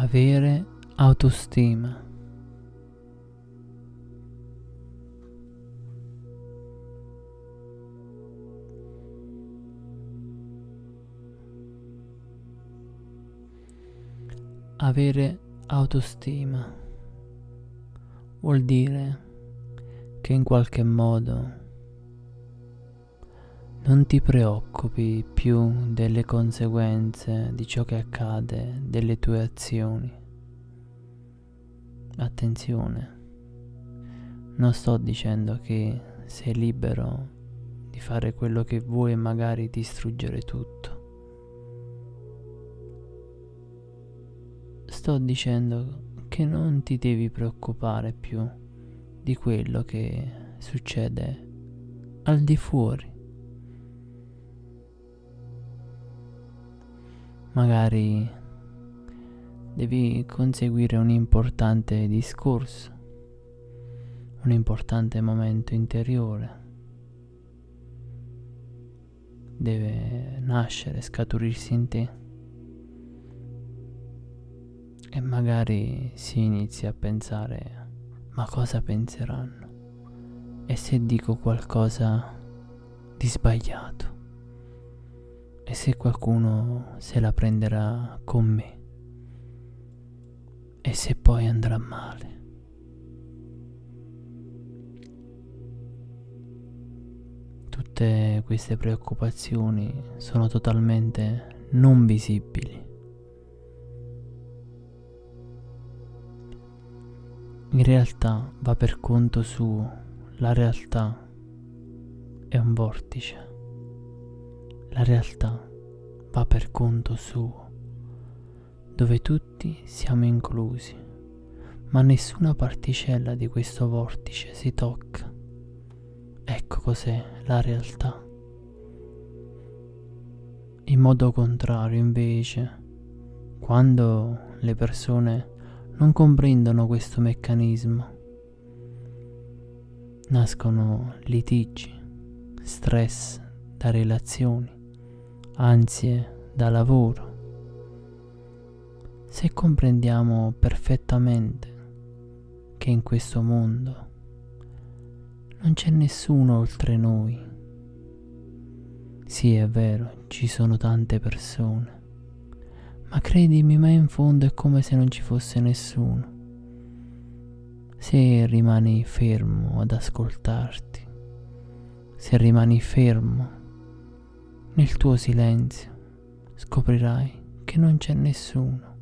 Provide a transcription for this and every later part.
Avere autostima. Avere autostima vuol dire che in qualche modo non ti preoccupi più delle conseguenze di ciò che accade, delle tue azioni. Attenzione, non sto dicendo che sei libero di fare quello che vuoi e magari distruggere tutto. Sto dicendo che non ti devi preoccupare più di quello che succede al di fuori magari devi conseguire un importante discorso, un importante momento interiore. Deve nascere, scaturirsi in te. E magari si inizia a pensare, ma cosa penseranno? E se dico qualcosa di sbagliato? E se qualcuno se la prenderà con me e se poi andrà male. Tutte queste preoccupazioni sono totalmente non visibili. In realtà va per conto suo, la realtà è un vortice. La realtà va per conto suo, dove tutti siamo inclusi, ma nessuna particella di questo vortice si tocca. Ecco cos'è la realtà. In modo contrario, invece, quando le persone non comprendono questo meccanismo, nascono litigi, stress da relazioni, ansie da lavoro. Se comprendiamo perfettamente che in questo mondo non c'è nessuno oltre noi, sì è vero, ci sono tante persone, ma credimi, ma in fondo è come se non ci fosse nessuno. Se rimani fermo ad ascoltarti, se rimani fermo nel tuo silenzio scoprirai che non c'è nessuno.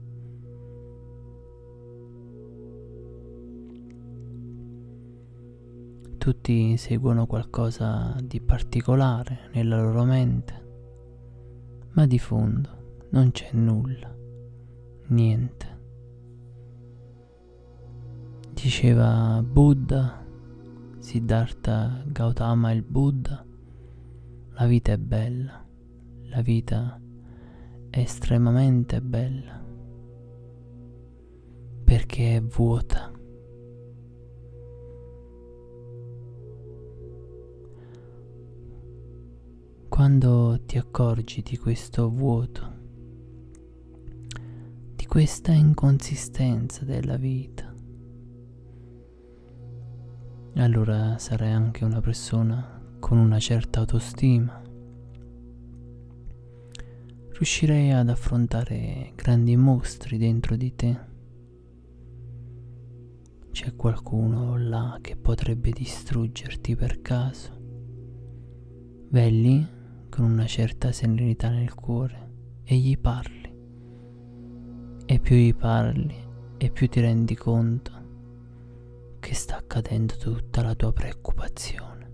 Tutti seguono qualcosa di particolare nella loro mente, ma di fondo non c'è nulla, niente. Diceva Buddha, Siddhartha Gautama il Buddha, la vita è bella la vita è estremamente bella perché è vuota. Quando ti accorgi di questo vuoto, di questa inconsistenza della vita, allora sarai anche una persona con una certa autostima riuscirei ad affrontare grandi mostri dentro di te. C'è qualcuno là che potrebbe distruggerti per caso. Lì con una certa serenità nel cuore e gli parli. E più gli parli e più ti rendi conto che sta accadendo tutta la tua preoccupazione,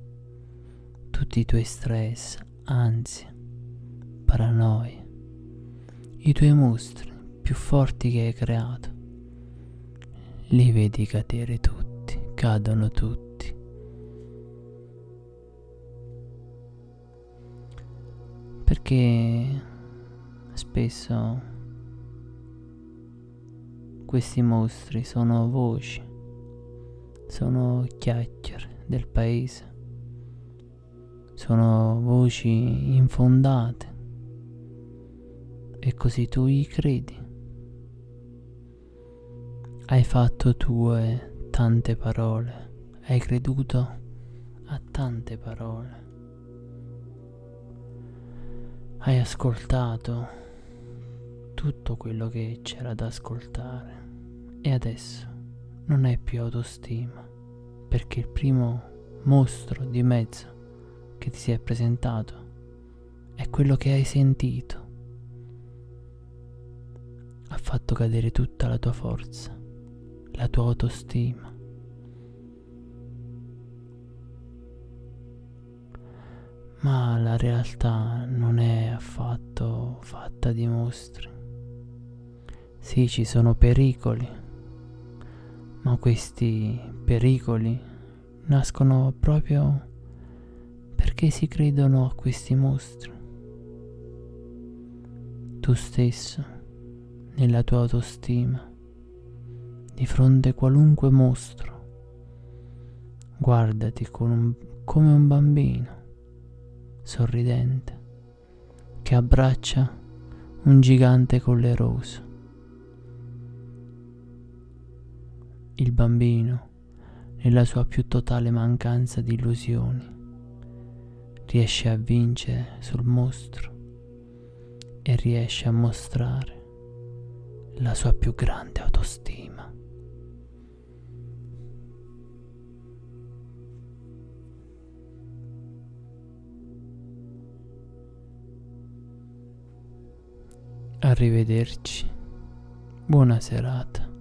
tutti i tuoi stress, ansie, paranoia i tuoi mostri più forti che hai creato. Li vedi cadere tutti, cadono tutti. Perché spesso questi mostri sono voci, sono chiacchiere del paese, sono voci infondate e così tu gli credi. Hai fatto tue tante parole, hai creduto a tante parole. Hai ascoltato tutto quello che c'era da ascoltare e adesso non hai più autostima perché il primo mostro di mezzo che ti si è presentato è quello che hai sentito. Fatto cadere tutta la tua forza, la tua autostima. Ma la realtà non è affatto fatta di mostri. Sì, ci sono pericoli, ma questi pericoli nascono proprio perché si credono a questi mostri. Tu stesso, nella tua autostima, di fronte a qualunque mostro, guardati un, come un bambino sorridente che abbraccia un gigante colleroso. Il bambino, nella sua più totale mancanza di illusioni, riesce a vincere sul mostro e riesce a mostrare la sua più grande autostima. Arrivederci. Buona serata.